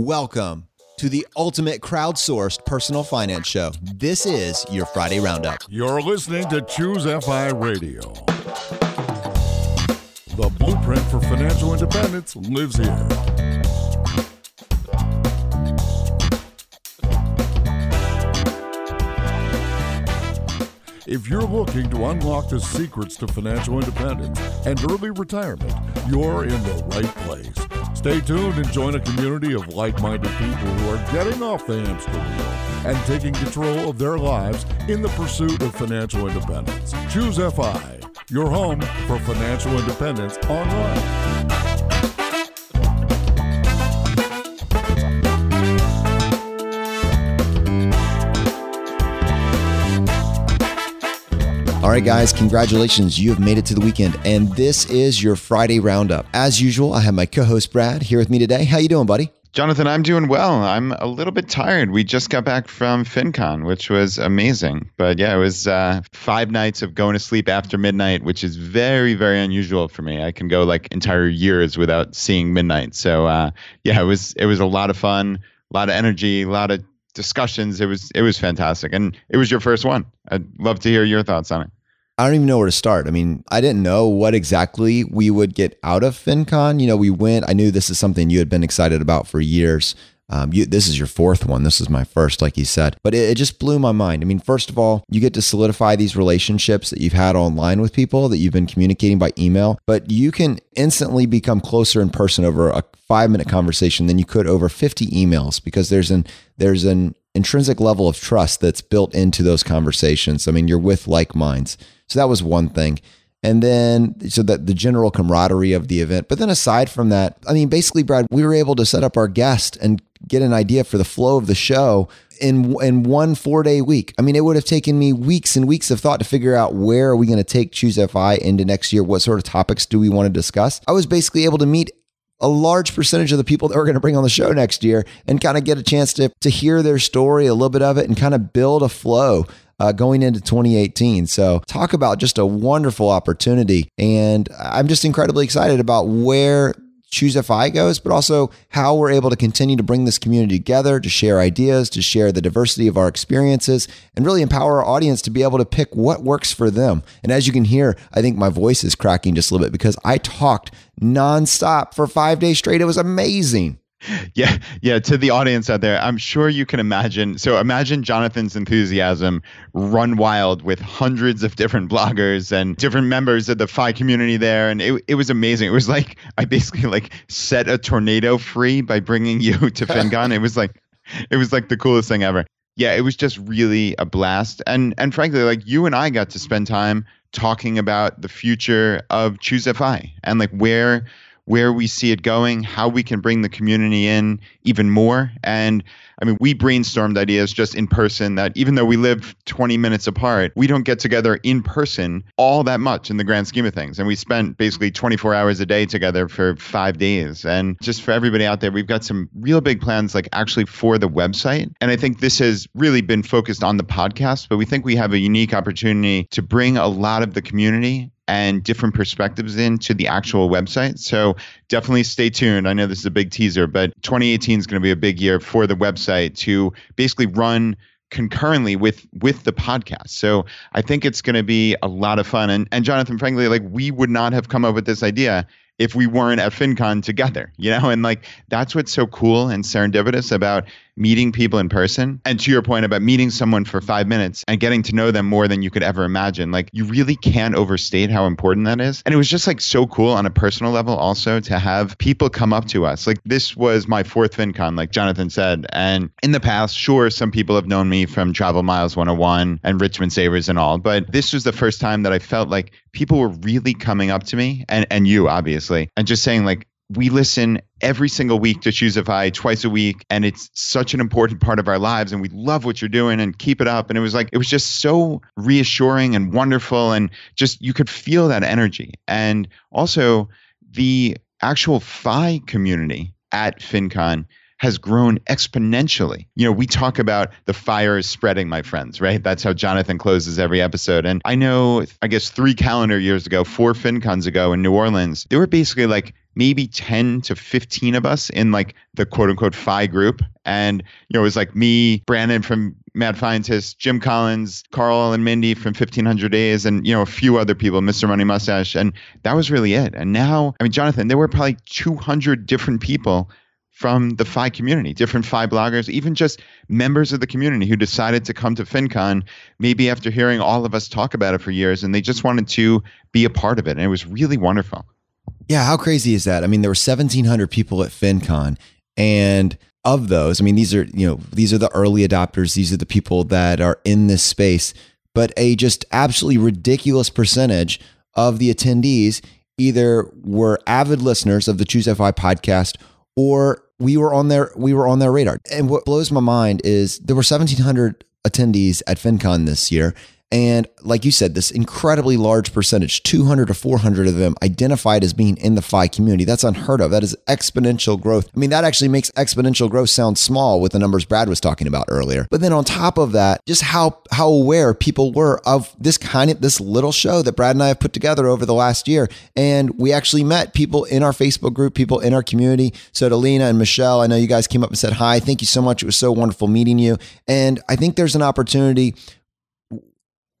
Welcome to the ultimate crowdsourced personal finance show. This is your Friday Roundup. You're listening to Choose FI Radio. The blueprint for financial independence lives here. If you're looking to unlock the secrets to financial independence and early retirement, you're in the right place. Stay tuned and join a community of like minded people who are getting off the hamster wheel and taking control of their lives in the pursuit of financial independence. Choose FI, your home for financial independence online. Right, guys, congratulations. You have made it to the weekend, and this is your Friday Roundup. As usual, I have my co-host Brad here with me today. How you doing, buddy? Jonathan, I'm doing well. I'm a little bit tired. We just got back from FinCon, which was amazing. But yeah, it was uh, five nights of going to sleep after midnight, which is very, very unusual for me. I can go like entire years without seeing midnight. So uh, yeah, it was it was a lot of fun, a lot of energy, a lot of discussions. It was it was fantastic, and it was your first one. I'd love to hear your thoughts on it. I don't even know where to start. I mean, I didn't know what exactly we would get out of FinCon. You know, we went, I knew this is something you had been excited about for years. Um, you, this is your fourth one. This is my first, like you said. But it, it, just blew my mind. I mean, first of all, you get to solidify these relationships that you've had online with people that you've been communicating by email, but you can instantly become closer in person over a five minute conversation than you could over 50 emails because there's an there's an intrinsic level of trust that's built into those conversations. I mean, you're with like minds. So that was one thing. And then, so that the general camaraderie of the event. But then, aside from that, I mean, basically, Brad, we were able to set up our guest and get an idea for the flow of the show in in one four day week. I mean, it would have taken me weeks and weeks of thought to figure out where are we going to take Choose FI into next year. What sort of topics do we want to discuss? I was basically able to meet a large percentage of the people that we're going to bring on the show next year and kind of get a chance to to hear their story, a little bit of it, and kind of build a flow uh, going into 2018. So, talk about just a wonderful opportunity. And I'm just incredibly excited about where Choose FI goes, but also how we're able to continue to bring this community together, to share ideas, to share the diversity of our experiences, and really empower our audience to be able to pick what works for them. And as you can hear, I think my voice is cracking just a little bit because I talked nonstop for five days straight. It was amazing yeah yeah to the audience out there i'm sure you can imagine so imagine jonathan's enthusiasm run wild with hundreds of different bloggers and different members of the fi community there and it, it was amazing. It was like i basically like set a tornado free by bringing you to fincon it was like it was like the coolest thing ever. Yeah it was just really a blast and and frankly like you and i got to spend time talking about the future of choose fi and like where where we see it going, how we can bring the community in even more. And I mean, we brainstormed ideas just in person that even though we live 20 minutes apart, we don't get together in person all that much in the grand scheme of things. And we spent basically 24 hours a day together for five days. And just for everybody out there, we've got some real big plans, like actually for the website. And I think this has really been focused on the podcast, but we think we have a unique opportunity to bring a lot of the community and different perspectives into the actual website. So definitely stay tuned. I know this is a big teaser, but 2018 is going to be a big year for the website to basically run concurrently with with the podcast. So I think it's going to be a lot of fun. And and Jonathan, frankly, like we would not have come up with this idea if we weren't at FinCon together, you know? And like that's what's so cool and serendipitous about meeting people in person. And to your point about meeting someone for five minutes and getting to know them more than you could ever imagine, like you really can't overstate how important that is. And it was just like so cool on a personal level also to have people come up to us. Like this was my fourth FinCon, like Jonathan said. And in the past, sure, some people have known me from Travel Miles 101 and Richmond Savers and all, but this was the first time that I felt like people were really coming up to me and, and you obviously and just saying like we listen every single week to FI twice a week. And it's such an important part of our lives. And we love what you're doing and keep it up. And it was like, it was just so reassuring and wonderful. And just, you could feel that energy. And also, the actual FI community at FinCon has grown exponentially. You know, we talk about the fire is spreading, my friends, right? That's how Jonathan closes every episode. And I know, I guess three calendar years ago, four FinCons ago in New Orleans, there were basically like maybe 10 to 15 of us in like the quote unquote FI group. And, you know, it was like me, Brandon from Mad Fientist, Jim Collins, Carl and Mindy from 1500 Days, and, you know, a few other people, Mr. Money Mustache. And that was really it. And now, I mean, Jonathan, there were probably 200 different people from the FI community, different FI bloggers, even just members of the community who decided to come to FinCon, maybe after hearing all of us talk about it for years, and they just wanted to be a part of it. And it was really wonderful. Yeah, how crazy is that? I mean, there were 1,700 people at FinCon, and of those, I mean, these are you know these are the early adopters. These are the people that are in this space, but a just absolutely ridiculous percentage of the attendees either were avid listeners of the Choose FI podcast or we were on their we were on their radar. And what blows my mind is there were 1700 attendees at FinCon this year and like you said, this incredibly large percentage, 200 to 400 of them identified as being in the FI community. That's unheard of. That is exponential growth. I mean, that actually makes exponential growth sound small with the numbers Brad was talking about earlier. But then on top of that, just how how aware people were of this kind of this little show that Brad and I have put together over the last year. And we actually met people in our Facebook group, people in our community. So to Lena and Michelle, I know you guys came up and said hi. Thank you so much. It was so wonderful meeting you. And I think there's an opportunity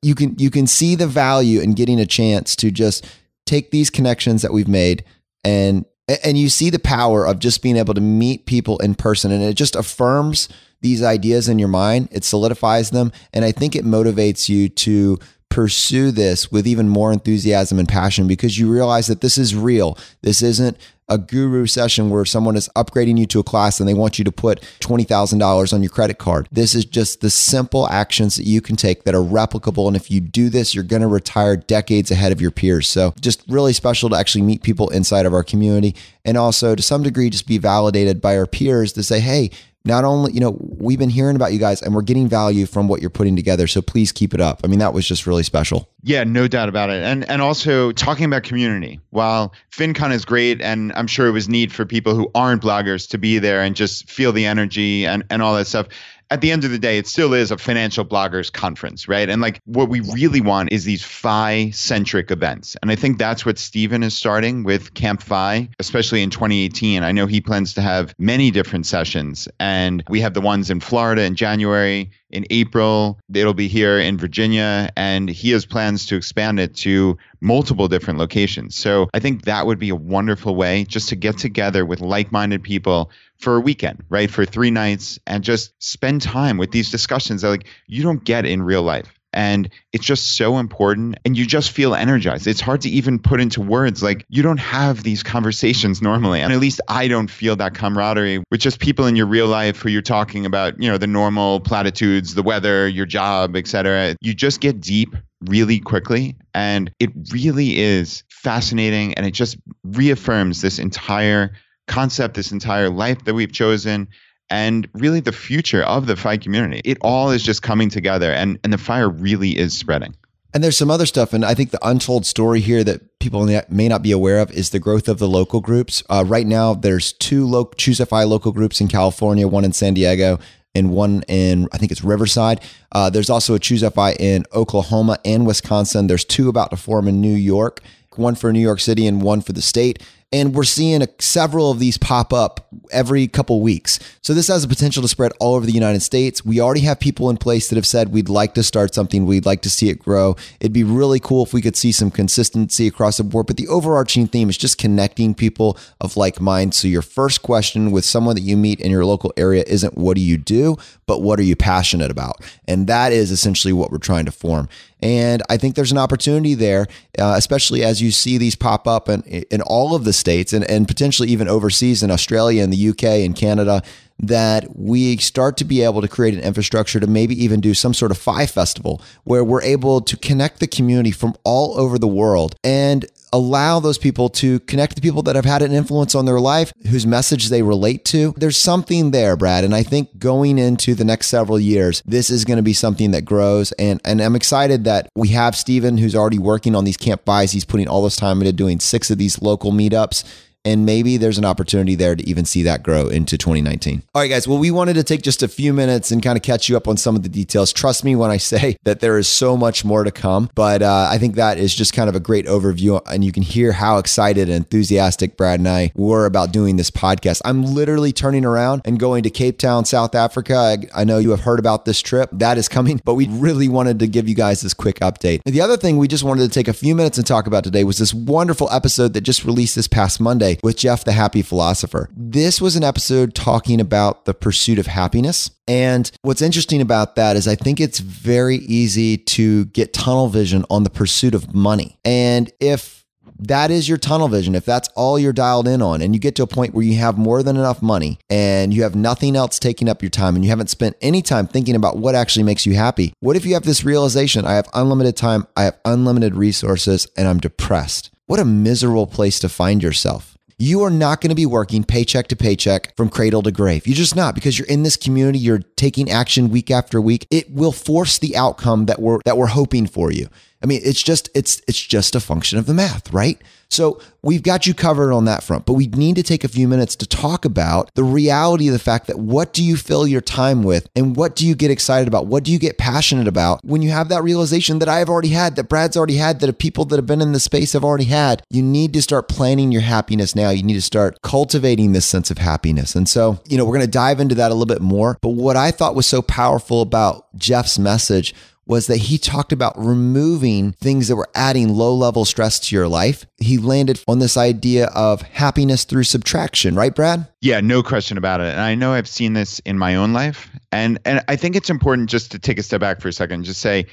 you can you can see the value in getting a chance to just take these connections that we've made and and you see the power of just being able to meet people in person. And it just affirms these ideas in your mind. It solidifies them. And i think it motivates you to pursue this with even more enthusiasm and passion because you realize that this is real. This isn't a guru session where someone is upgrading you to a class and they want you to put $20,000 on your credit card. This is just the simple actions that you can take that are replicable. And if you do this, you're going to retire decades ahead of your peers. So just really special to actually meet people inside of our community and also to some degree just be validated by our peers to say, hey, not only, you know, we've been hearing about you guys and we're getting value from what you're putting together. So please keep it up. I mean, that was just really special. Yeah, no doubt about it. And and also talking about community. While FinCon is great and I'm sure it was neat for people who aren't bloggers to be there and just feel the energy and, and all that stuff at the end of the day, it still is a financial bloggers conference, right? And like what we really want is these FI centric events. And I think that's what Stephen is starting with Camp FI, especially in 2018. I know he plans to have many different sessions. And we have the ones in Florida in January, in April, it'll be here in Virginia. And he has plans to expand it to multiple different locations. So I think that would be a wonderful way just to get together with like minded people for a weekend, right? For three nights and just spend time with these discussions that like you don't get in real life. And it's just so important. And you just feel energized. It's hard to even put into words. Like you don't have these conversations normally. And at least I don't feel that camaraderie with just people in your real life who you're talking about, you know, the normal platitudes, the weather, your job, etc. You just get deep really quickly. And it really is fascinating. And it just reaffirms this entire concept, this entire life that we've chosen, and really the future of the FI community. It all is just coming together, and, and the fire really is spreading. And there's some other stuff, and I think the untold story here that people may not be aware of is the growth of the local groups. Uh, right now, there's two lo- Choose FI local groups in California, one in San Diego and one in I think it's Riverside. Uh, there's also a Choose FI in Oklahoma and Wisconsin. There's two about to form in New York, one for New York City and one for the state. And we're seeing a, several of these pop up every couple weeks. So this has the potential to spread all over the United States. We already have people in place that have said we'd like to start something, we'd like to see it grow. It'd be really cool if we could see some consistency across the board. But the overarching theme is just connecting people of like mind. So your first question with someone that you meet in your local area isn't what do you do, but what are you passionate about? And that is essentially what we're trying to form. And I think there's an opportunity there, uh, especially as you see these pop up in, in all of the states and, and potentially even overseas in Australia and the UK and Canada that we start to be able to create an infrastructure to maybe even do some sort of FI festival where we're able to connect the community from all over the world. And allow those people to connect to people that have had an influence on their life, whose message they relate to. There's something there, Brad. And I think going into the next several years, this is going to be something that grows. And, and I'm excited that we have Stephen, who's already working on these Camp FIs. He's putting all this time into doing six of these local meetups And maybe there's an opportunity there to even see that grow into 2019. All right, guys. Well, we wanted to take just a few minutes and kind of catch you up on some of the details. Trust me when I say that there is so much more to come. But uh, I think that is just kind of a great overview. And you can hear how excited and enthusiastic Brad and I were about doing this podcast. I'm literally turning around and going to Cape Town, South Africa. I, I know you have heard about this trip. That is coming, but we really wanted to give you guys this quick update. And the other thing we just wanted to take a few minutes and talk about today was this wonderful episode that just released this past Monday with Jeff the Happy Philosopher. This was an episode talking about the pursuit of happiness. And what's interesting about that is I think it's very easy to get tunnel vision on the pursuit of money. And if that is your tunnel vision. If that's all you're dialed in on, and you get to a point where you have more than enough money and you have nothing else taking up your time and you haven't spent any time thinking about what actually makes you happy, what if you have this realization I have unlimited time, I have unlimited resources, and I'm depressed? What a miserable place to find yourself. You are not going to be working paycheck to paycheck from cradle to grave. You're just not because you're in this community, you're taking action week after week. It will force the outcome that we're that we're hoping for you. I mean, it's just it's it's just a function of the math, right? So we've got you covered on that front, but we need to take a few minutes to talk about the reality of the fact that what do you fill your time with and what do you get excited about? What do you get passionate about when you have that realization that I've already had, that Brad's already had, that people that have been in the space have already had? You need to start planning your happiness now. You need to start cultivating this sense of happiness. And so, you know, we're going to dive into that a little bit more. But what I thought was so powerful about Jeff's message was that he talked about removing things that were adding low level stress to your life. He landed on this idea of happiness through subtraction, right, Brad? Yeah, no question about it. And I know I've seen this in my own life. And and I think it's important just to take a step back for a second, just say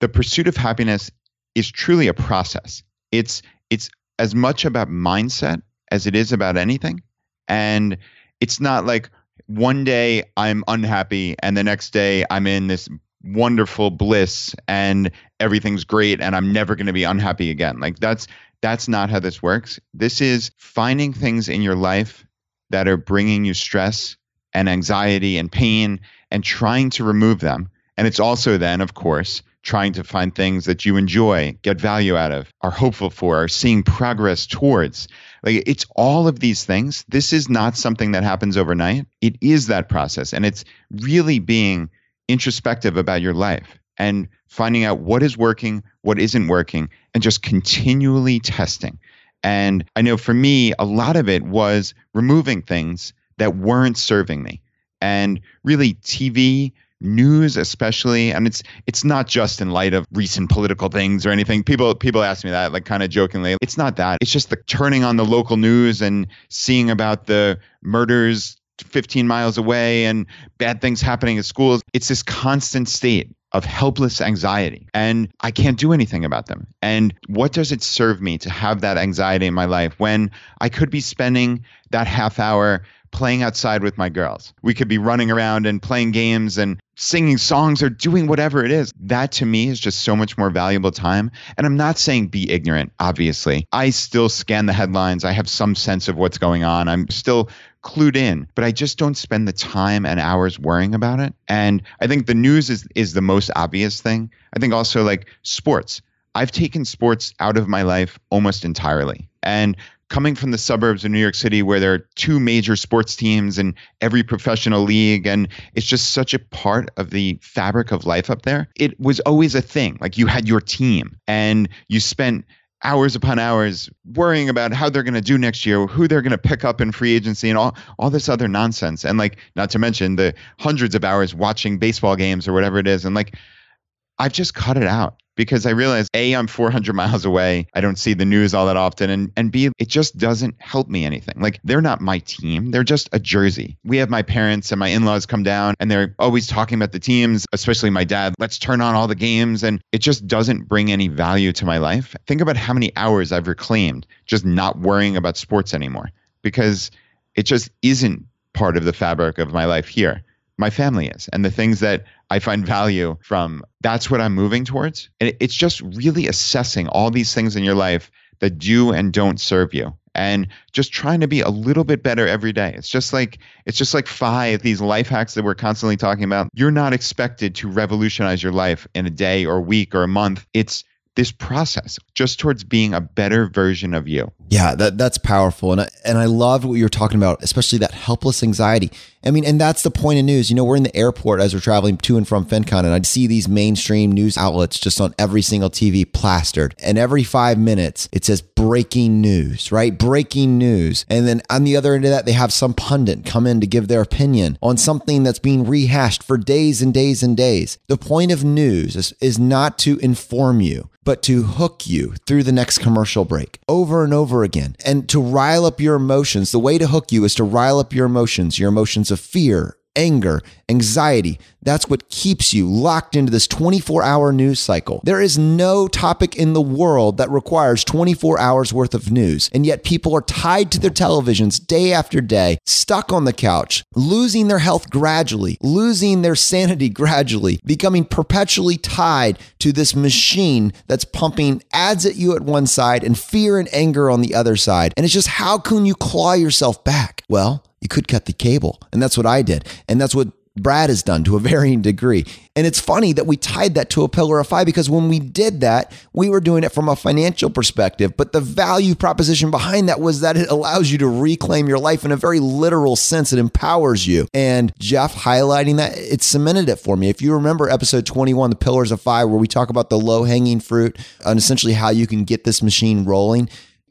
the pursuit of happiness is truly a process. It's it's as much about mindset as it is about anything. And it's not like one day I'm unhappy and the next day I'm in this wonderful bliss and everything's great and I'm never going to be unhappy again. Like that's that's not how this works. This is finding things in your life that are bringing you stress and anxiety and pain and trying to remove them. And it's also then, of course, trying to find things that you enjoy, get value out of, are hopeful for, are seeing progress towards. Like it's all of these things. This is not something that happens overnight. It is that process. And it's really being introspective about your life and finding out what is working, what isn't working, and just continually testing. And I know for me, a lot of it was removing things that weren't serving me. And really, TV, news especially and it's it's not just in light of recent political things or anything people people ask me that like kind of jokingly it's not that it's just the turning on the local news and seeing about the murders 15 miles away and bad things happening at schools. It's this constant state of helpless anxiety and I can't do anything about them. And what does it serve me to have that anxiety in my life when I could be spending that half hour playing outside with my girls? We could be running around and playing games and singing songs or doing whatever it is. That to me is just so much more valuable time. And I'm not saying be ignorant, obviously. I still scan the headlines. I have some sense of what's going on. I'm still clued in, but I just don't spend the time and hours worrying about it. And I think the news is is the most obvious thing. I think also like sports. I've taken sports out of my life almost entirely. And coming from the suburbs of New York City where there are two major sports teams and every professional league and it's just such a part of the fabric of life up there. It was always a thing. Like you had your team and you spent hours upon hours worrying about how they're going to do next year, who they're going to pick up in free agency, and all all this other nonsense. And like, not to mention the hundreds of hours watching baseball games or whatever it is. And like, I've just cut it out because I realize A, I'm 400 miles away. I don't see the news all that often. And, and B, it just doesn't help me anything. Like they're not my team. They're just a jersey. We have my parents and my in laws come down and they're always talking about the teams, especially my dad. Let's turn on all the games. And it just doesn't bring any value to my life. Think about how many hours I've reclaimed just not worrying about sports anymore because it just isn't part of the fabric of my life here my family is and the things that I find value from. That's what I'm moving towards. And it's just really assessing all these things in your life that do and don't serve you and just trying to be a little bit better every day. It's just like it's just like FI these life hacks that we're constantly talking about. You're not expected to revolutionize your life in a day or a week or a month. It's this process just towards being a better version of you. Yeah, that that's powerful, and I, and I loved what you were talking about, especially that helpless anxiety. I mean, and that's the point of news. You know, we're in the airport as we're traveling to and from FinCon, and I'd see these mainstream news outlets just on every single TV plastered, and every five minutes it says breaking news, right? Breaking news, and then on the other end of that, they have some pundit come in to give their opinion on something that's being rehashed for days and days and days. The point of news is, is not to inform you but to hook you through the next commercial break over and over again and to rile up your emotions. The way to hook you is to rile up your emotions, your emotions of fear, anger, anxiety. That's what keeps you locked into this 24 hour news cycle. There is no topic in the world that requires 24 hours worth of news. And yet people are tied to their televisions day after day, stuck on the couch, losing their health gradually, losing their sanity gradually, becoming perpetually tied to this machine that's pumping ads at you at one side and fear and anger on the other side. And it's just how can you claw yourself back? Well, you could cut the cable. And that's what I did. And that's what Brad has done to a varying degree. And it's funny that we tied that to a pillar of FI because when we did that, we were doing it from a financial perspective. But the value proposition behind that was that it allows you to reclaim your life in a very literal sense. It empowers you. And Jeff highlighting that, it cemented it for me. If you remember episode 21, The Pillars of FI, where we talk about the low hanging fruit and essentially how you can get this machine rolling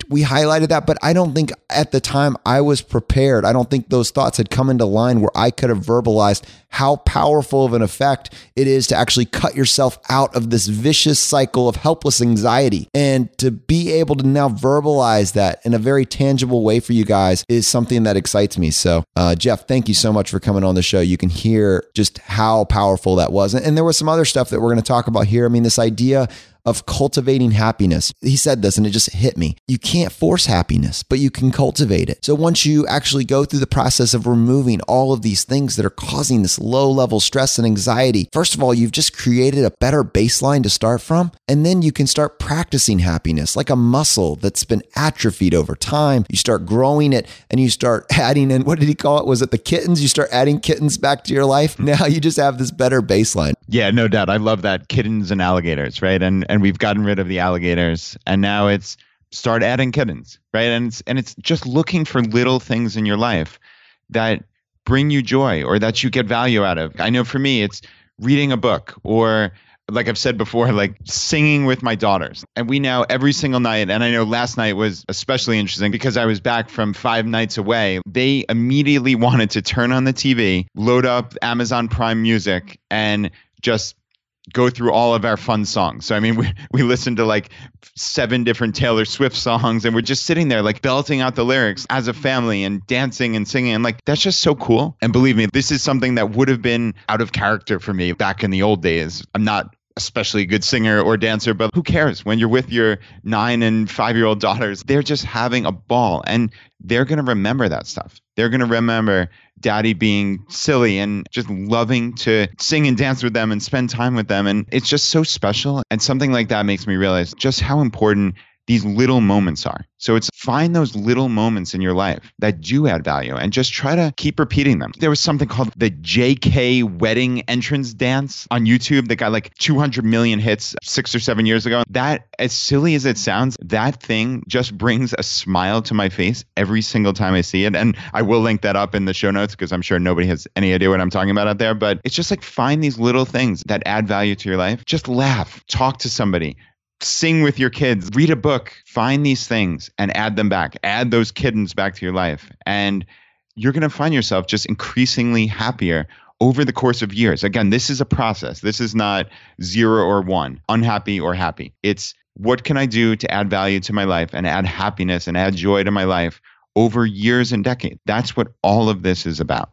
we highlighted that, but I don't think at the time I was prepared. I don't think those thoughts had come into line where I could have verbalized how powerful of an effect it is to actually cut yourself out of this vicious cycle of helpless anxiety. And to be able to now verbalize that in a very tangible way for you guys is something that excites me. So, uh, Jeff, thank you so much for coming on the show. You can hear just how powerful that was. And there was some other stuff that we're going to talk about here. I mean, this idea of cultivating happiness. He said this and it just hit me. You can't force happiness, but you can cultivate it. So once you actually go through the process of removing all of these things that are causing this low level stress and anxiety, first of all, you've just created a better baseline to start from. And then you can start practicing happiness like a muscle that's been atrophied over time. You start growing it and you start adding in, what did he call it? Was it the kittens? You start adding kittens back to your life. Now you just have this better baseline. Yeah, no doubt. I love that kittens and alligators, right? And and we've gotten rid of the alligators, and now it's start adding kittens, right? And it's and it's just looking for little things in your life that bring you joy or that you get value out of. I know for me, it's reading a book or like I've said before, like singing with my daughters. And we now every single night, and I know last night was especially interesting because I was back from five nights away. They immediately wanted to turn on the TV, load up Amazon Prime Music, and just go through all of our fun songs. So I mean, we we listened to like seven different Taylor Swift songs, and we're just sitting there like belting out the lyrics as a family and dancing and singing. And like that's just so cool. And believe me, this is something that would have been out of character for me back in the old days. I'm not especially a good singer or dancer, but who cares when you're with your nine and five year old daughters? They're just having a ball and they're going to remember that stuff. They're going to remember daddy being silly and just loving to sing and dance with them and spend time with them. And it's just so special. And something like that makes me realize just how important these little moments are. So it's find those little moments in your life that do add value and just try to keep repeating them. There was something called the JK wedding entrance dance on YouTube that got like 200 million hits six or seven years ago. That, as silly as it sounds, that thing just brings a smile to my face every single time I see it. And I will link that up in the show notes because I'm sure nobody has any idea what I'm talking about out there. But it's just like find these little things that add value to your life. Just laugh, talk to somebody, sing with your kids, read a book, find these things and add them back. Add those kittens back to your life. And you're going to find yourself just increasingly happier over the course of years. Again, this is a process. This is not zero or one, unhappy or happy. It's what can I do to add value to my life and add happiness and add joy to my life over years and decades. That's what all of this is about.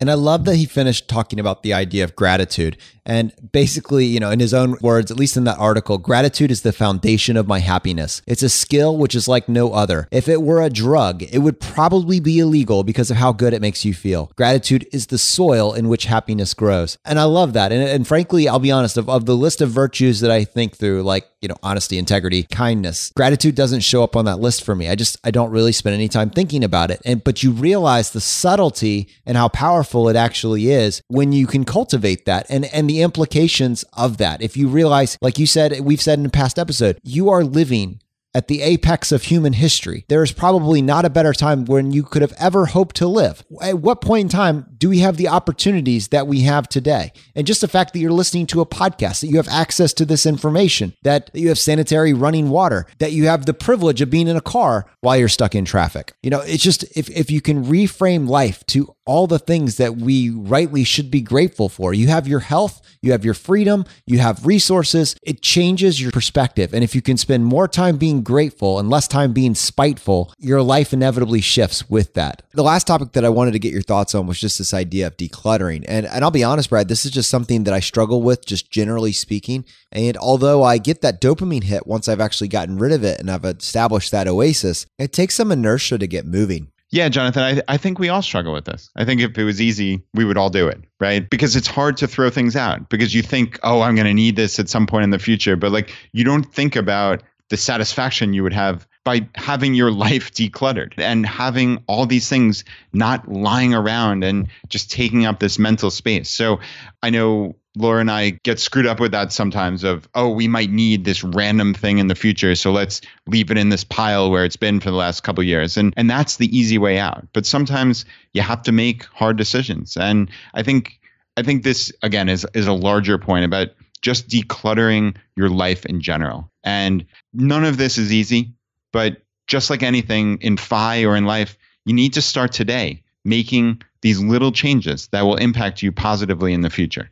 And I love that he finished talking about the idea of gratitude. And basically, you know, in his own words, at least in that article, gratitude is the foundation of my happiness. It's a skill which is like no other. If it were a drug, it would probably be illegal because of how good it makes you feel. Gratitude is the soil in which happiness grows. And I love that. And, and frankly, I'll be honest, of, of the list of virtues that I think through, like, you know, honesty, integrity, kindness, gratitude doesn't show up on that list for me. I just, I don't really spend any time thinking about it. And, but you realize the subtlety and how powerful it actually is when you can cultivate that. And, and the implications of that. If you realize, like you said, we've said in a past episode, you are living at the apex of human history. There is probably not a better time when you could have ever hoped to live. At what point in time do we have the opportunities that we have today? And just the fact that you're listening to a podcast, that you have access to this information, that you have sanitary running water, that you have the privilege of being in a car while you're stuck in traffic. You know, it's just if, if you can reframe life to all the things that we rightly should be grateful for. You have your health, you have your freedom, you have resources. It changes your perspective. And if you can spend more time being grateful and less time being spiteful, your life inevitably shifts with that. The last topic that I wanted to get your thoughts on was just this idea of decluttering. And, and I'll be honest, Brad, this is just something that I struggle with, just generally speaking. And although I get that dopamine hit once I've actually gotten rid of it and I've established that oasis, it takes some inertia to get moving. Yeah, Jonathan, I, I think we all struggle with this. I think if it was easy, we would all do it, right? Because it's hard to throw things out because you think, oh, I'm going to need this at some point in the future. But like, you don't think about the satisfaction you would have by having your life decluttered and having all these things not lying around and just taking up this mental space. So I know Laura and I get screwed up with that sometimes of, oh, we might need this random thing in the future. So let's leave it in this pile where it's been for the last couple years. And and that's the easy way out. But sometimes you have to make hard decisions. And I think I think this again is is a larger point about just decluttering your life in general. And none of this is easy, but just like anything in FI or in life, you need to start today making these little changes that will impact you positively in the future.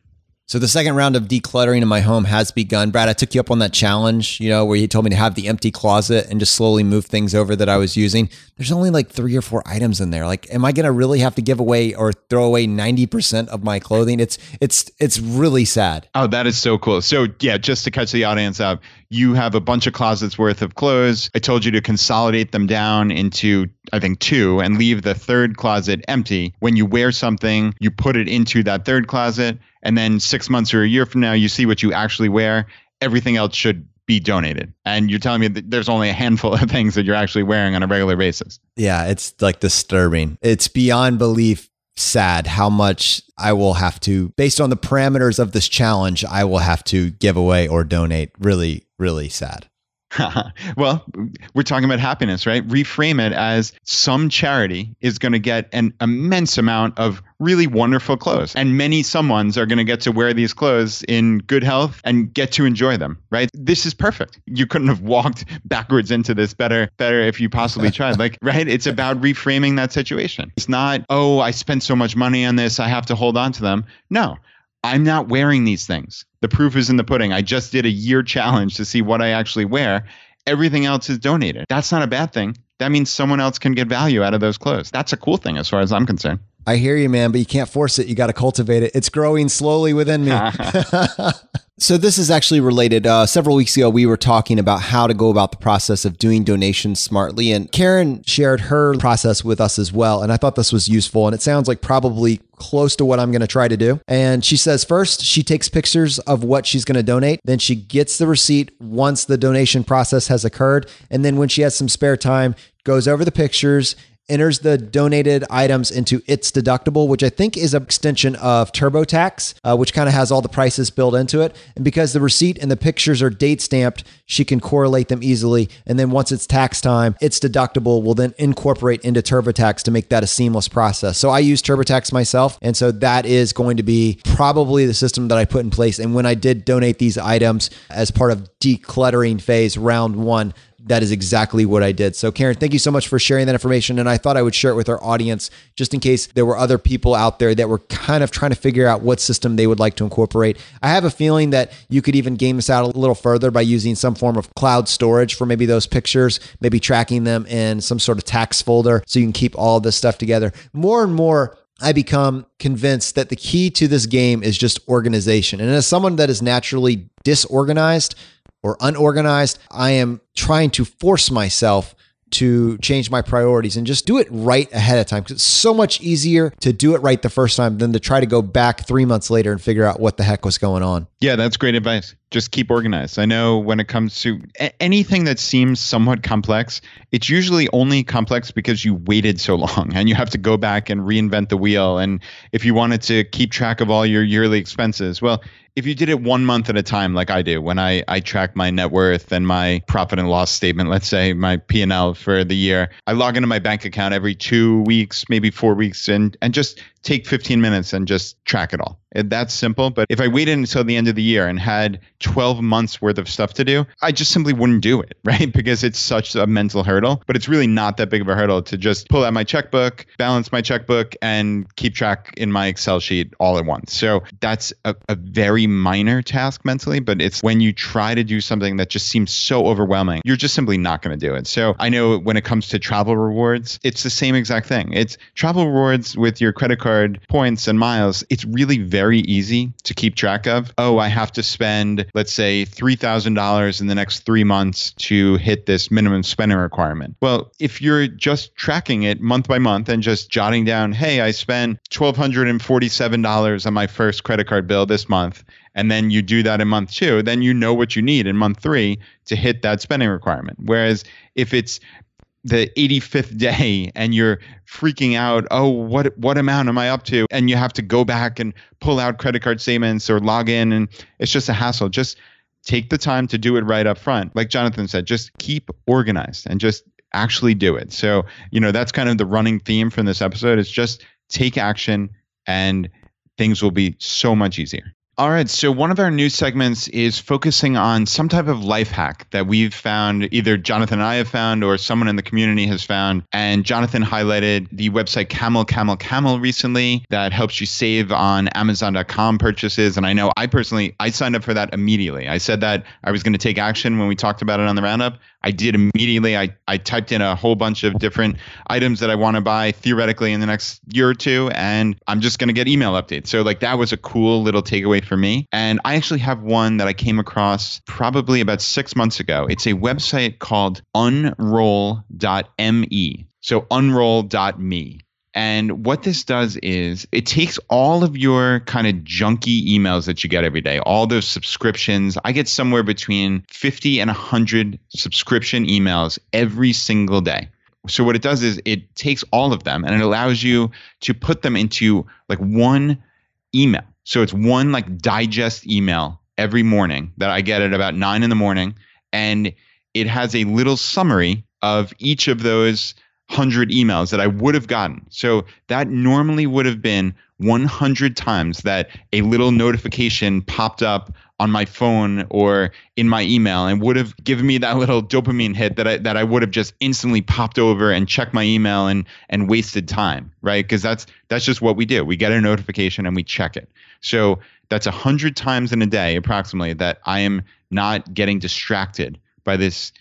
So the second round of decluttering in my home has begun. Brad, I took you up on that challenge, you know, where you told me to have the empty closet and just slowly move things over that I was using. There's only like three or four items in there. Like, am I going to really have to give away or throw away 90% of my clothing? It's, it's, it's really sad. Oh, that is so cool. So yeah, just to catch the audience up, you have a bunch of closets worth of clothes. I told you to consolidate them down into, I think, two and leave the third closet empty. When you wear something, you put it into that third closet and then six months or a year from now you see what you actually wear everything else should be donated and you're telling me that there's only a handful of things that you're actually wearing on a regular basis yeah it's like disturbing it's beyond belief sad how much I will have to, based on the parameters of this challenge, I will have to give away or donate. Really, really sad. well, we're talking about happiness, right? Reframe it as some charity is going to get an immense amount of really wonderful clothes. And many someones are going to get to wear these clothes in good health and get to enjoy them, right? This is perfect. You couldn't have walked backwards into this better better if you possibly tried. Like, right? It's about reframing that situation. It's not, "Oh, I spent so much money on this, I have to hold on to them." No. I'm not wearing these things. The proof is in the pudding. I just did a year challenge to see what I actually wear. Everything else is donated. That's not a bad thing. That means someone else can get value out of those clothes. That's a cool thing as far as I'm concerned. I hear you, man, but you can't force it. You got to cultivate it. It's growing slowly within me. So this is actually related. Uh, several weeks ago, we were talking about how to go about the process of doing donations smartly, and Karen shared her process with us as well. And I thought this was useful, and it sounds like probably close to what I'm going to try to do. And she says first, she takes pictures of what she's going to donate. Then she gets the receipt once the donation process has occurred, and then when she has some spare time, goes over the pictures enters the donated items into ItsDeductible, which I think is an extension of TurboTax, uh, which kind of has all the prices built into it. And because the receipt and the pictures are date stamped, she can correlate them easily. And then once it's tax time, ItsDeductible will then incorporate into TurboTax to make that a seamless process. So I use TurboTax myself. And so that is going to be probably the system that I put in place. And when I did donate these items as part of decluttering phase round one, that is exactly what I did. So, Karen, thank you so much for sharing that information. And I thought I would share it with our audience just in case there were other people out there that were kind of trying to figure out what system they would like to incorporate. I have a feeling that you could even game this out a little further by using some form of cloud storage for maybe those pictures, maybe tracking them in some sort of tax folder so you can keep all this stuff together. More and more, I become convinced that the key to this game is just organization. And as someone that is naturally disorganized, or unorganized. I am trying to force myself to change my priorities and just do it right ahead of time because it's so much easier to do it right the first time than to try to go back three months later and figure out what the heck was going on. Yeah, that's great advice. Just keep organized. I know when it comes to a- anything that seems somewhat complex, it's usually only complex because you waited so long and you have to go back and reinvent the wheel. And if you wanted to keep track of all your yearly expenses, well, if you did it one month at a time, like I do, when I, I track my net worth and my profit and loss statement, let's say my P&L for the year, I log into my bank account every two weeks, maybe four weeks, and, and just take 15 minutes and just track it all. That's simple. But if I waited until the end of the year and had 12 months worth of stuff to do, I just simply wouldn't do it, right? Because it's such a mental hurdle. But it's really not that big of a hurdle to just pull out my checkbook, balance my checkbook, and keep track in my Excel sheet all at once. So that's a, a very minor task mentally, but it's when you try to do something that just seems so overwhelming, you're just simply not going to do it. So I know when it comes to travel rewards, it's the same exact thing. It's travel rewards with your credit card points and miles. It's really very easy to keep track of. Oh, I have to spend, let's say, $3,000 in the next three months to hit this minimum spending requirement. Well, if you're just tracking it month by month and just jotting down, hey, I spent $1,247 on my first credit card bill this month, and then you do that in month two, then you know what you need in month three to hit that spending requirement. Whereas if it's the 85th day and you're freaking out oh what what amount am i up to? And you have to go back and pull out credit card statements or log in and it's just a hassle. Just take the time to do it right up front. Like jonathan said just keep organized and just actually do it. So you know that's kind of the running theme from this episode. It's just take action and things will be so much easier all right. So, one of our new segments is focusing on some type of life hack that we've found, either Jonathan and I have found or someone in the community has found. And Jonathan highlighted the website Camel Camel Camel recently that helps you save on Amazon.com purchases. And I know I personally, I signed up for that immediately. I said that I was going to take action when we talked about it on the roundup. I did immediately. I, I typed in a whole bunch of different items that I want to buy theoretically in the next year or two, and I'm just going to get email updates. So, like, that was a cool little takeaway for me. And I actually have one that I came across probably about six months ago. It's a website called unroll.me. So, unroll.me. And what this does is it takes all of your kind of junky emails that you get every day, all those subscriptions. I get somewhere between 50 and 100 subscription emails every single day. So what it does is it takes all of them and it allows you to put them into like one email. So it's one like digest email every morning that I get at about nine in the morning. And it has a little summary of each of those 100 emails that I would have gotten. So that normally would have been 100 times that a little notification popped up on my phone or in my email and would have given me that little dopamine hit that I that I would have just instantly popped over and checked my email and and wasted time, right? Because that's that's just what we do. We get a notification and we check it. So that's a hundred times in a day approximately that I am not getting distracted by this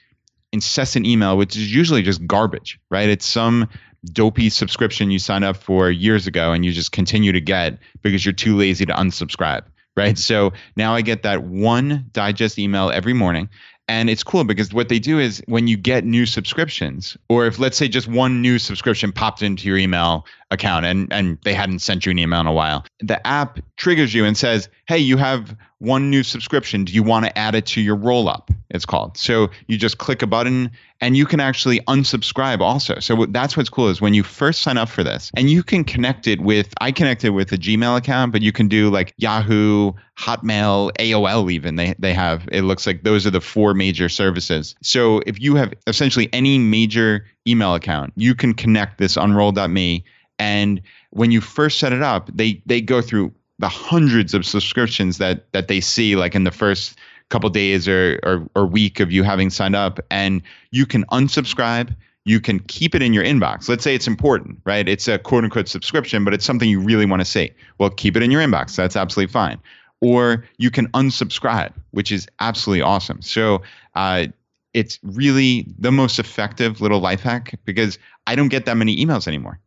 incessant email, which is usually just garbage, right? It's some dopey subscription you signed up for years ago and you just continue to get because you're too lazy to unsubscribe, right? So now I get that one digest email every morning. And it's cool because what they do is when you get new subscriptions, or if let's say just one new subscription popped into your email account and, and they hadn't sent you an email in a while, the app triggers you and says, Hey, you have one new subscription. Do you want to add it to your roll up? It's called. So you just click a button and you can actually unsubscribe also. So that's what's cool is when you first sign up for this and you can connect it with, I connected with a Gmail account, but you can do like Yahoo, Hotmail, AOL even they, they have, it looks like those are the four major services. So if you have essentially any major email account, you can connect this unroll.me and when you first set it up, they they go through the hundreds of subscriptions that that they see like in the first couple days or, or or week of you having signed up. And you can unsubscribe. You can keep it in your inbox. Let's say it's important right? It's a quote unquote subscription but it's something you really want to see. Well keep it in your inbox. That's absolutely fine. Or you can unsubscribe which is absolutely awesome. So uh, it's really the most effective little life hack because i don't get that many emails anymore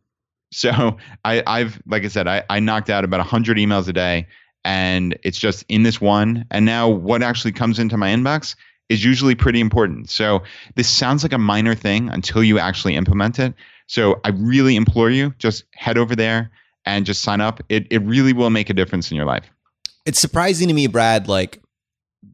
so I, I've, like I said, I, I knocked out about 100 emails a day and it's just in this one. And now what actually comes into my inbox is usually pretty important. So this sounds like a minor thing until you actually implement it. So I really implore you just head over there and just sign up. It, it really will make a difference in your life. It's surprising to me, Brad, like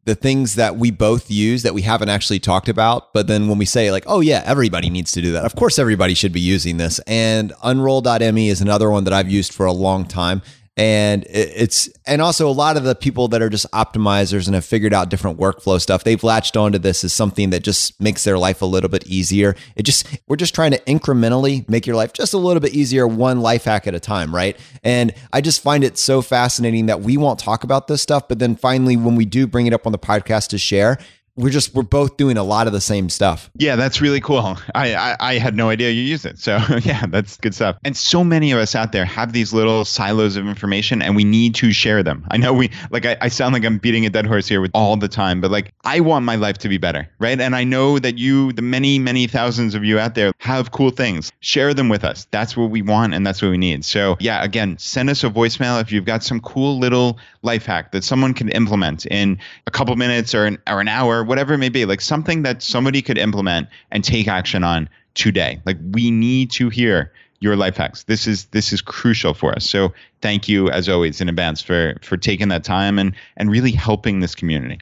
the things that we both use that we haven't actually talked about. But then when we say, like, oh, yeah, everybody needs to do that, of course, everybody should be using this. And unroll.me is another one that I've used for a long time. And it's, and also a lot of the people that are just optimizers and have figured out different workflow stuff, they've latched onto this as something that just makes their life a little bit easier. It just, we're just trying to incrementally make your life just a little bit easier, one life hack at a time, right? And I just find it so fascinating that we won't talk about this stuff, but then finally, when we do bring it up on the podcast to share, we're just we're both doing a lot of the same stuff. Yeah, that's really cool. I, I, I had no idea you used it. So yeah, that's good stuff. And so many of us out there have these little silos of information, and we need to share them. I know we like I, I sound like I'm beating a dead horse here with all the time, but like I want my life to be better, right? And I know that you, the many many thousands of you out there, have cool things. Share them with us. That's what we want, and that's what we need. So yeah, again, send us a voicemail if you've got some cool little life hack that someone can implement in a couple minutes or an or an hour whatever it may be, like something that somebody could implement and take action on today. Like we need to hear your life hacks. This is this is crucial for us. So thank you as always in advance for for taking that time and and really helping this community.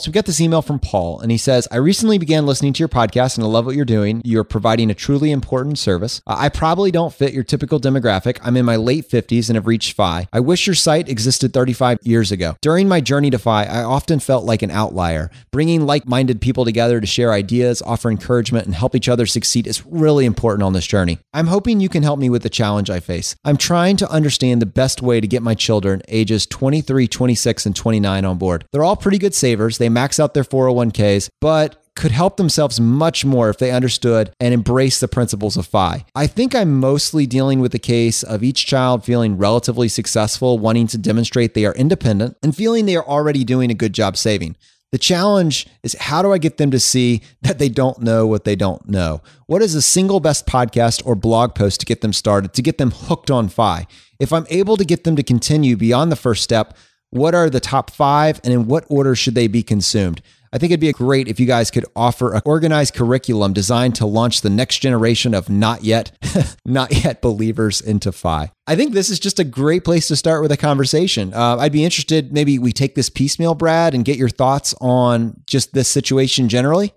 So we got this email from Paul, and he says, I recently began listening to your podcast and I love what you're doing. You're providing a truly important service. Uh, I probably don't fit your typical demographic. I'm in my late 50s and have reached FI. I wish your site existed 35 years ago. During my journey to FI, I often felt like an outlier. Bringing like minded people together to share ideas, offer encouragement, and help each other succeed is really important on this journey. I'm hoping you can help me with the challenge I face. I'm trying to understand the best way to get my children, ages 23, 26, and 29, on board. They're all pretty good savers. They they max out their 401ks, but could help themselves much more if they understood and embraced the principles of FI. I think I'm mostly dealing with the case of each child feeling relatively successful, wanting to demonstrate they are independent, and feeling they are already doing a good job saving. The challenge is how do I get them to see that they don't know what they don't know? What is the single best podcast or blog post to get them started, to get them hooked on FI? If I'm able to get them to continue beyond the first step, what are the top five and in what order should they be consumed? I think it'd be great if you guys could offer an organized curriculum designed to launch the next generation of not yet, not yet believers into FI. I think this is just a great place to start with a conversation. Uh, I'd be interested, maybe we take this piecemeal, Brad, and get your thoughts on just this situation generally.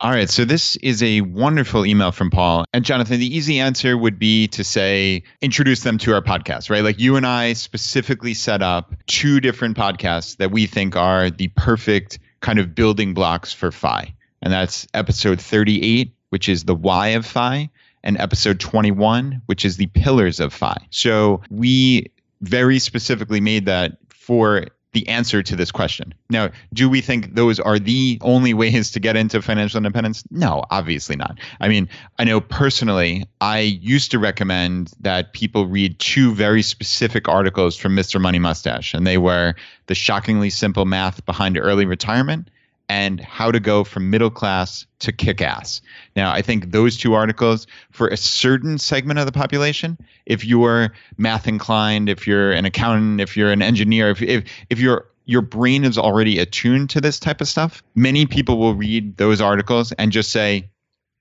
All right. So this is a wonderful email from Paul. And Jonathan, the easy answer would be to say, introduce them to our podcast, right? Like you and I specifically set up two different podcasts that we think are the perfect kind of building blocks for FI. And that's episode 38, which is the why of FI, and episode 21, which is the pillars of FI. So we very specifically made that for the answer to this question. Now, do we think those are the only ways to get into financial independence? No, obviously not. I mean, I know personally, I used to recommend that people read two very specific articles from Mr. Money Mustache, and they were The Shockingly Simple Math Behind Early Retirement and how to go from middle class to kick ass. Now, I think those two articles, for a certain segment of the population, if you're math inclined, if you're an accountant, if you're an engineer, if, if, if you're your brain is already attuned to this type of stuff, many people will read those articles and just say,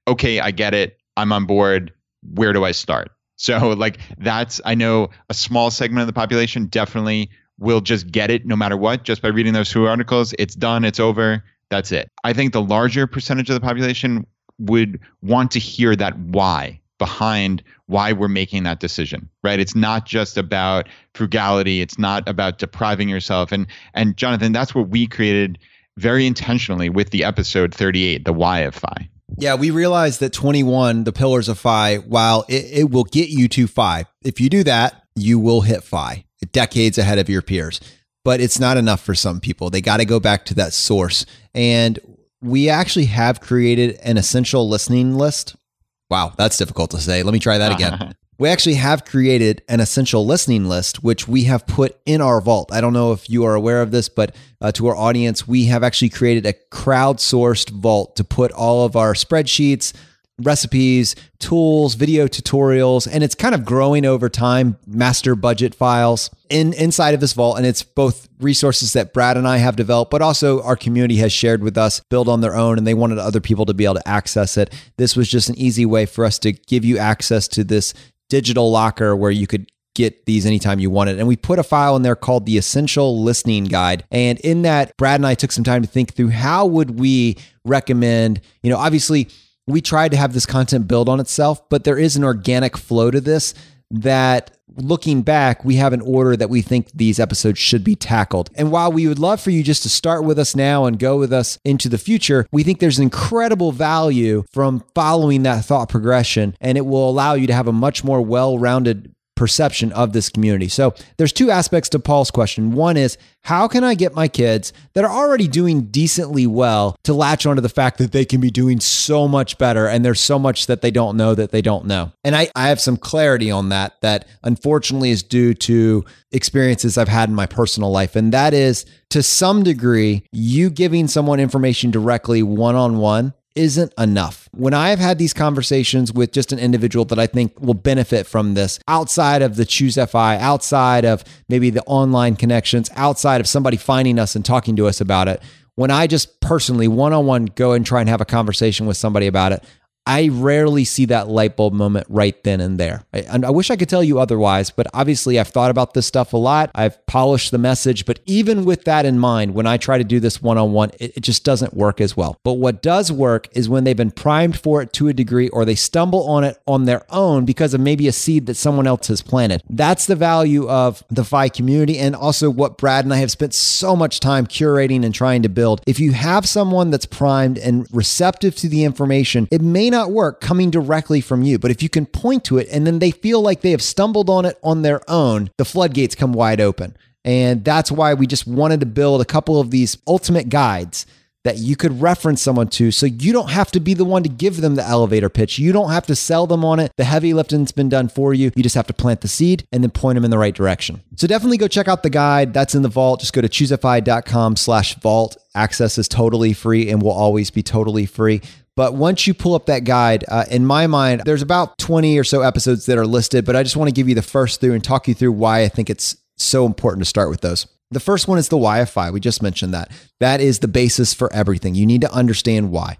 okay, I get it. I'm on board. Where do I start? So, like, that's, I know a small segment of the population definitely will just get it no matter what, just by reading those two articles. It's done, it's over that's it. I think the larger percentage of the population would want to hear that why behind why we're making that decision right? It's not just about frugality. It's not about depriving yourself. And and jonathan that's what we created very intentionally with the episode 38 the why of fi yeah we realized that 21 the pillars of fi while it, it will get you to fi if you do that you will hit fi decades ahead of your peers but it's not enough for some people. They got to go back to that source. And we actually have created an essential listening list. Wow, that's difficult to say. Let me try that again. we actually have created an essential listening list, which we have put in our vault. I don't know if you are aware of this, but uh, to our audience, we have actually created a crowdsourced vault to put all of our spreadsheets, recipes, tools, video tutorials, and it's kind of growing over time, master budget files in inside of this vault. And it's both resources that Brad and I have developed, but also our community has shared with us, build on their own, and they wanted other people to be able to access it. This was just an easy way for us to give you access to this digital locker where you could get these anytime you want it. And we put a file in there called the Essential Listening Guide. And in that, Brad and I took some time to think through how would we recommend, you know, obviously we tried to have this content build on itself, but there is an organic flow to this that looking back, we have an order that we think these episodes should be tackled. And while we would love for you just to start with us now and go with us into the future, we think there's incredible value from following that thought progression, and it will allow you to have a much more well rounded perception of this community. So there's two aspects to Paul's question. One is how can I get my kids that are already doing decently well to latch onto the fact that they can be doing so much better and there's so much that they don't know that they don't know. And I, I have some clarity on that that unfortunately is due to experiences I've had in my personal life. And that is to some degree, you giving someone information directly one on one isn't enough. When I have had these conversations with just an individual that I think will benefit from this outside of the Choose FI, outside of maybe the online connections, outside of somebody finding us and talking to us about it, when I just personally one on one go and try and have a conversation with somebody about it, I rarely see that light bulb moment right then and there. I, and I wish I could tell you otherwise, but obviously I've thought about this stuff a lot. I've polished the message, but even with that in mind, when I try to do this one on one, it just doesn't work as well. But what does work is when they've been primed for it to a degree or they stumble on it on their own because of maybe a seed that someone else has planted. That's the value of the FI community and also what Brad and I have spent so much time curating and trying to build. If you have someone that's primed and receptive to the information, it may not not work coming directly from you. But if you can point to it and then they feel like they have stumbled on it on their own, the floodgates come wide open. And that's why we just wanted to build a couple of these ultimate guides that you could reference someone to so you don't have to be the one to give them the elevator pitch. You don't have to sell them on it. The heavy lifting's been done for you. You just have to plant the seed and then point them in the right direction. So definitely go check out the guide. That's in the vault. Just go to choosefi.com slash vault. Access is totally free and will always be totally free. But once you pull up that guide, uh, in my mind, there's about 20 or so episodes that are listed, but I just want to give you the first through and talk you through why I think it's so important to start with those. The first one is the why of FI. We just mentioned that. That is the basis for everything. You need to understand why.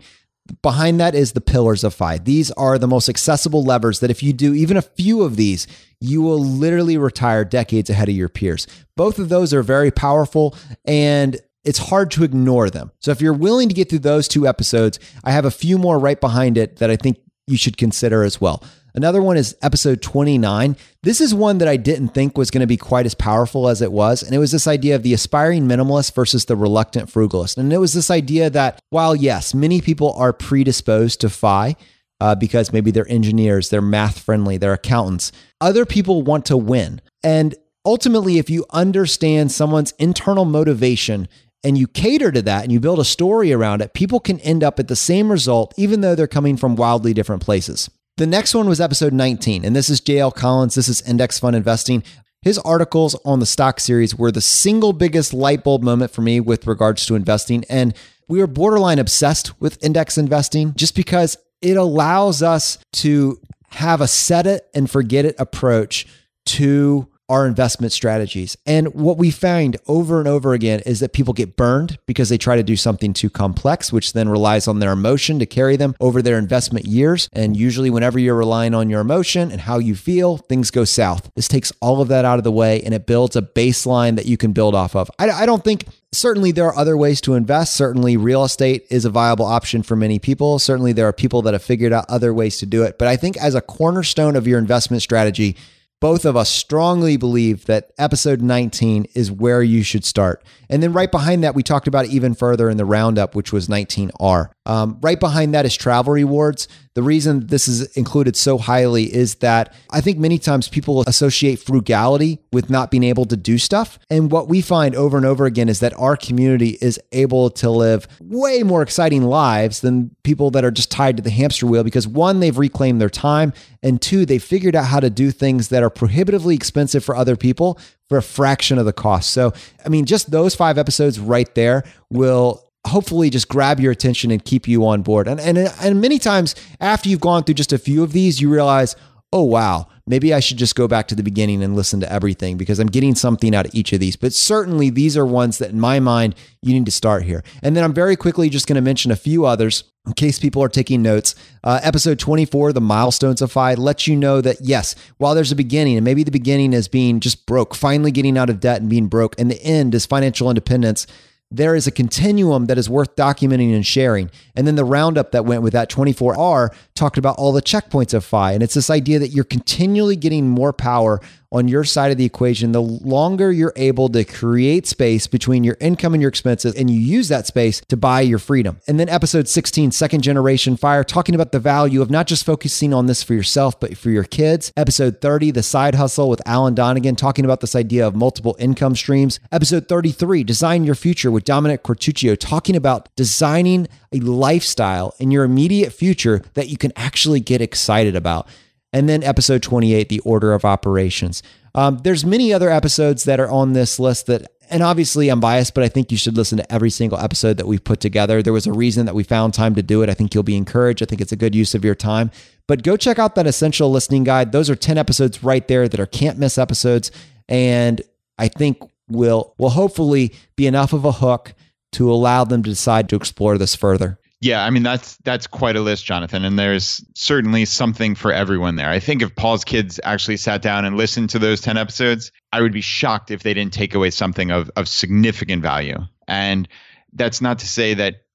Behind that is the pillars of FI. These are the most accessible levers that if you do even a few of these, you will literally retire decades ahead of your peers. Both of those are very powerful and it's hard to ignore them. So if you're willing to get through those two episodes, I have a few more right behind it that I think you should consider as well. Another one is episode 29. This is one that I didn't think was going to be quite as powerful as it was. And it was this idea of the aspiring minimalist versus the reluctant frugalist. And it was this idea that while, yes, many people are predisposed to FI, uh, because maybe they're engineers, they're math friendly, they're accountants. Other people want to win. And ultimately, if you understand someone's internal motivation and you cater to that and you build a story around it, people can end up at the same result, even though they're coming from wildly different places. The next one was episode 19, and this is JL Collins. This is Index Fund Investing. His articles on the stock series were the single biggest light bulb moment for me with regards to investing. And we were borderline obsessed with index investing just because it allows us to have a set it and forget it approach to our investment strategies. And what we find over and over again is that people get burned because they try to do something too complex, which then relies on their emotion to carry them over their investment years. And usually, whenever you're relying on your emotion and how you feel, things go south. This takes all of that out of the way and it builds a baseline that you can build off of. I, I don't think certainly there are other ways to invest. Certainly, real estate is a viable option for many people. Certainly, there are people that have figured out other ways to do it. But I think as a cornerstone of your investment strategy, both of us strongly believe that episode 19 is where you should start. And then right behind that, we talked about it even further in the roundup, which was 19R. Um, right behind that is travel rewards. The reason this is included so highly is that I think many times people associate frugality with not being able to do stuff. And what we find over and over again is that our community is able to live way more exciting lives than people that are just tied to the hamster wheel because one, they've reclaimed their time, and two, they figured out how to do things that are prohibitively expensive for other people for a fraction of the cost. So, I mean, just those five episodes right there will hopefully just grab your attention and keep you on board. And, and, and many times after you've gone through just a few of these, you realize, oh, wow, maybe I should just go back to the beginning and listen to everything because I'm getting something out of each of these. But certainly these are ones that in my mind, you need to start here. And then I'm very quickly just going to mention a few others in case people are taking notes. Uh, episode 24, The Milestones of FI, lets you know that yes, while there's a beginning, and maybe the beginning is being just broke, finally getting out of debt and being broke, and the end is financial independence there is a continuum that is worth documenting and sharing. And then the roundup that went with that 24R talked about all the checkpoints of FI. And it's this idea that you're continually getting more power on your side of the equation, the longer you're able to create space between your income and your expenses, and you use that space to buy your freedom. And then episode 16, second generation fire, talking about the value of not just focusing on this for yourself, but for your kids. Episode 30, the side hustle with Alan Donegan, talking about this idea of multiple income streams. Episode 33, design your future with Dominic Quartuccio, talking about designing a lifestyle in your immediate future that you can actually get excited about. And then episode 28 the order of operations. Um, there's many other episodes that are on this list that and obviously i'm biased but i think you should listen to every single episode that we've put together. There was a reason that we found time to do it. I think you'll be encouraged. I think it's a good use of your time. But go check out that essential listening guide. Those are 10 episodes right there that are can't miss episodes. And i think will will hopefully be enough of a hook to allow them to decide to explore this further yeah, I mean that's that's quite a list, Jonathan, and there's certainly something for everyone there. I think if Paul's kids actually sat down and listened to those 10 episodes, I would be shocked if they didn't take away something of of significant value. And that's not to say that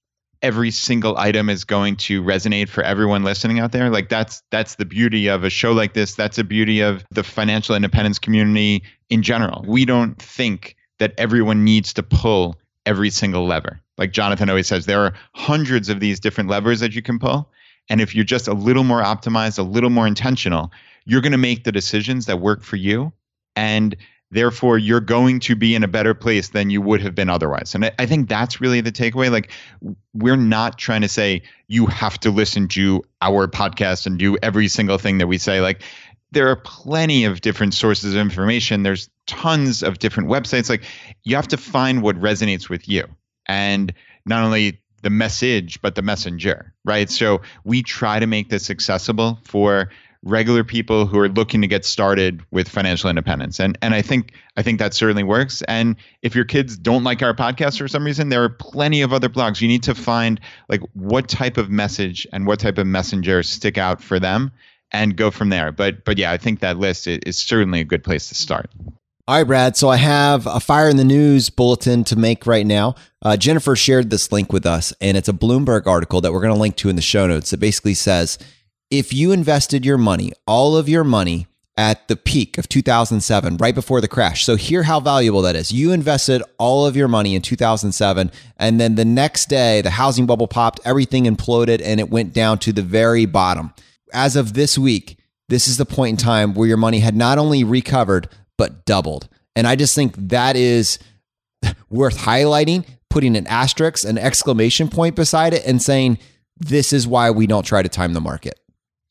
every single item is going to resonate for everyone listening out there. Like that's that's the beauty of a show like this. That's the beauty of the financial independence community in general. We don't think that everyone needs to pull every single lever. Like Jonathan always says, there are hundreds of these different levers that you can pull. And if you're just a little more optimized, a little more intentional, you're going to make the decisions that work for you. And therefore, you're going to be in a better place than you would have been otherwise. And I, think that's really the takeaway. Like, we're not trying to say you have to listen to our podcast and do every single thing that we say. Like, there are plenty of different sources of information. There's tons of different websites. Like, you have to find what resonates with you and not only the message but the messenger right so we try to make this accessible for regular people who are looking to get started with financial independence and and I think I think that certainly works and if your kids don't like our podcast for some reason there are plenty of other blogs you need to find like what type of message and what type of messenger stick out for them and go from there but but yeah I think that list is certainly a good place to start all right, Brad. So I have a fire in the news bulletin to make right now. Uh, Jennifer shared this link with us, and it's a Bloomberg article that we're going to link to in the show notes. It basically says if you invested your money, all of your money, at the peak of 2007, right before the crash. So, hear how valuable that is. You invested all of your money in 2007, and then the next day, the housing bubble popped, everything imploded, and it went down to the very bottom. As of this week, this is the point in time where your money had not only recovered, but doubled. And I just think that is worth highlighting, putting an asterisk, an exclamation point beside it, and saying, this is why we don't try to time the market.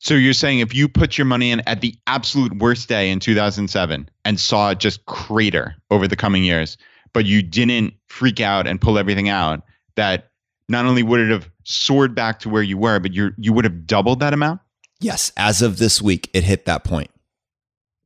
So you're saying if you put your money in at the absolute worst day in 2007 and saw it just crater over the coming years, but you didn't freak out and pull everything out, that not only would it have soared back to where you were, but you you would have doubled that amount? Yes, as of this week, it hit that point.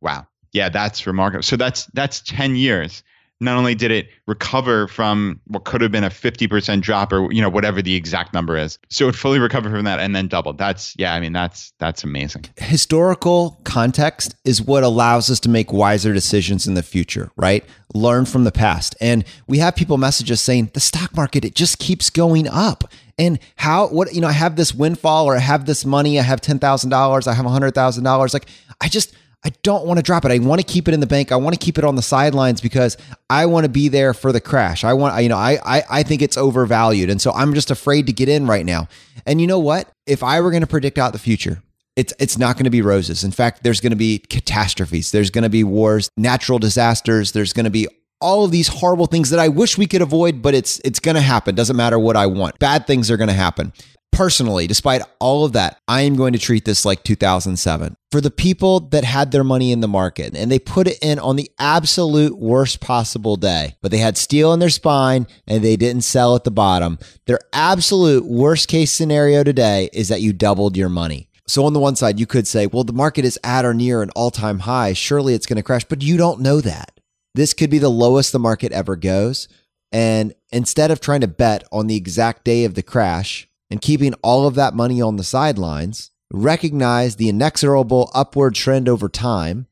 Wow yeah, that's remarkable. So that's that's 10 years. Not only did it recover from what could have been a 50% drop or you know whatever the exact number is. So it fully recovered from that and then doubled. That's yeah, I mean that's that's amazing. Historical context is what allows us to make wiser decisions in the future, right? Learn from the past. And we have people message us saying the stock market it just keeps going up and how what you know i have this windfall or i have this money i have $10000 i have $100000 like i just I don't want to drop it. I want to keep it in the bank. I want to keep it on the sidelines because I want to be there for the crash. I want, you know, I, I, I think it's overvalued. And so I'm just afraid to get in right now. And you know what? If I were going to predict out the future, it's it's not going to be roses. In fact, there's going to be catastrophes. There's going to be wars, natural disasters. There's going to be all of these horrible things that I wish we could avoid, but it's it's going to happen. Doesn't matter what I want. Bad things are going to happen personally, despite all of that, I am going to treat this like 2007. For the people that had their money in the market and they put it in on the absolute worst possible day, but they had steel in their spine and they didn't sell at the bottom, their absolute worst case scenario today is that you doubled your money. So, on the one side, you could say, well, the market is at or near an all time high. Surely it's going to crash, but you don't know that. This could be the lowest the market ever goes. And instead of trying to bet on the exact day of the crash, and keeping all of that money on the sidelines, recognize the inexorable upward trend over time,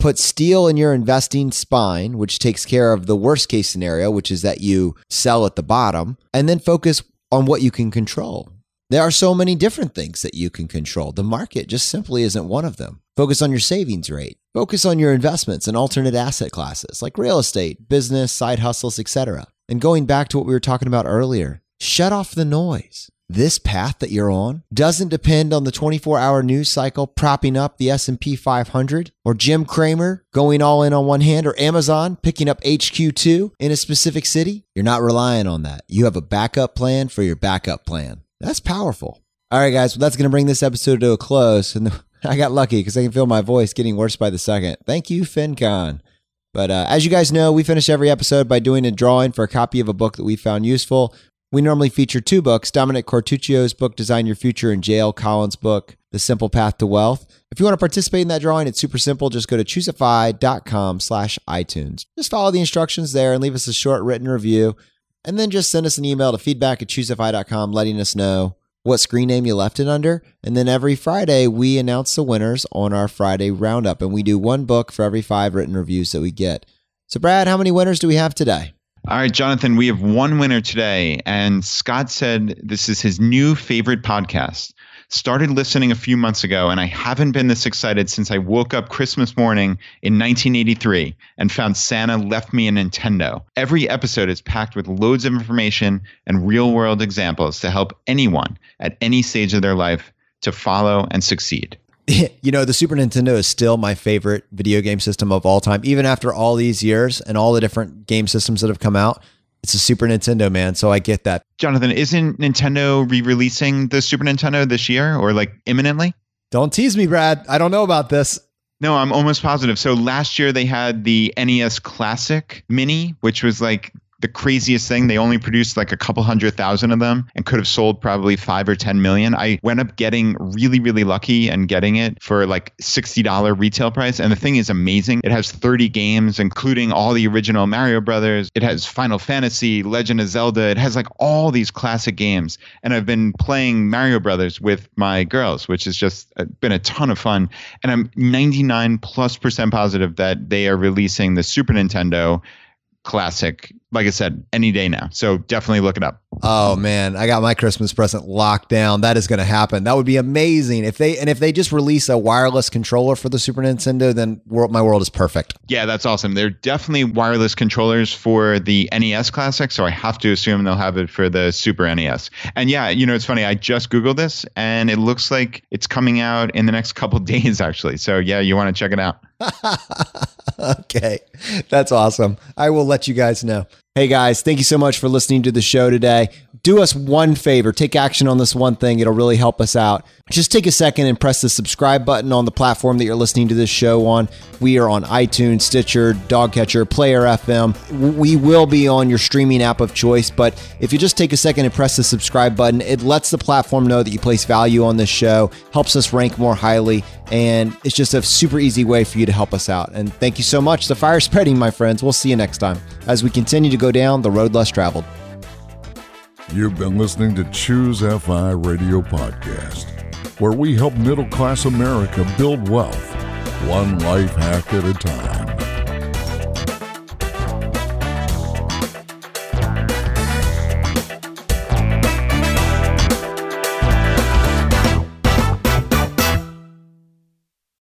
Put steel in your investing spine, which takes care of the worst case scenario, which is that you sell at the bottom, and then focus on what you can control. There are so many different things that you can control. The market just simply isn't one of them. Focus on your savings rate. Focus on your investments in alternate asset classes like real estate, business, side hustles, etc. And going back to what we were talking about earlier, shut off the noise. This path that you're on doesn't depend on the 24-hour news cycle propping up the S&P 500 or Jim Cramer going all in on one hand or Amazon picking up HQ2 in a specific city. You're not relying on that. You have a backup plan for your backup plan. That's powerful. All right, guys, well, that's going to bring this episode to a close. And I got lucky because I can feel my voice getting worse by the second. Thank you, FinCon. But uh, as you guys know, we finish every episode by doing a drawing for a copy of a book that we found useful. We normally feature two books Dominic Quartuccio's book, Design Your Future, and J.L. Collins' book, The Simple Path to Wealth. If you want to participate in that drawing, it's super simple. Just go to choosefi.com slash iTunes. Just follow the instructions there and leave us a short written review. And then just send us an email to feedback at choosefi.com letting us know what screen name you left it under. And then every Friday, we announce the winners on our Friday roundup. And we do one book for every five written reviews that we get. So, Brad, how many winners do we have today? All right, Jonathan, we have one winner today. And Scott said this is his new favorite podcast started listening a few months ago, and I haven't been this excited since I woke up Christmas morning in 1983 and found Santa left me a Nintendo. Every episode is packed with loads of information and real world examples to help anyone at any stage of their life to follow and succeed. You know, the Super Nintendo is still my favorite video game system of all time, even after all these years and all the different game systems that have come out. It's a Super Nintendo, man. So I get that. Jonathan, isn't Nintendo re-releasing the Super Nintendo this year or like imminently? Don't tease me, Brad. I don't know about this. No, I'm almost positive. So last year they had the NES Classic Mini, which was like the craziest thing. They only produced like a couple hundred thousand of them and could have sold probably five or 10 million. I went up getting really, really lucky and getting it for like $60 retail price. And the thing is amazing. It has 30 games, including all the original Mario Brothers. It has Final Fantasy, Legend of Zelda. It has like all these classic games. And I've been playing Mario Brothers with my girls, which has just uh, been a ton of fun. And I'm 99 plus percent positive that they are releasing the Super Nintendo classic like i said any day now. So definitely look it up oh man. I got my christmas present locked down. That is going to happen. That would be amazing. If they and if they just release a wireless controller for the super nintendo then world, my world is perfect. Yeah that's awesome. They're definitely wireless controllers for the nes classic so i have to assume they'll have it for the super nes and yeah you know it's funny. I just googled this and it looks like it's coming out in the next couple days actually. So yeah you want to check it out. Okay. That's awesome. I will let you guys know. Hey guys, thank you so much for listening to the show today. Do us one favor, take action on this one thing. It'll really help us out. Just take a second and press the subscribe button on the platform that you're listening to this show on. We are on iTunes, Stitcher, Dogcatcher, Player FM. We will be on your streaming app of choice, but if you just take a second and press the subscribe button, it lets the platform know that you place value on this show, helps us rank more highly, and it's just a super easy way for you to help us out. And thank you so much. The fire's spreading, my friends. We'll see you next time as we continue to go down the road less traveled. You've been listening to Choose FI Radio Podcast, where we help middle class America build wealth, one life hack at a time.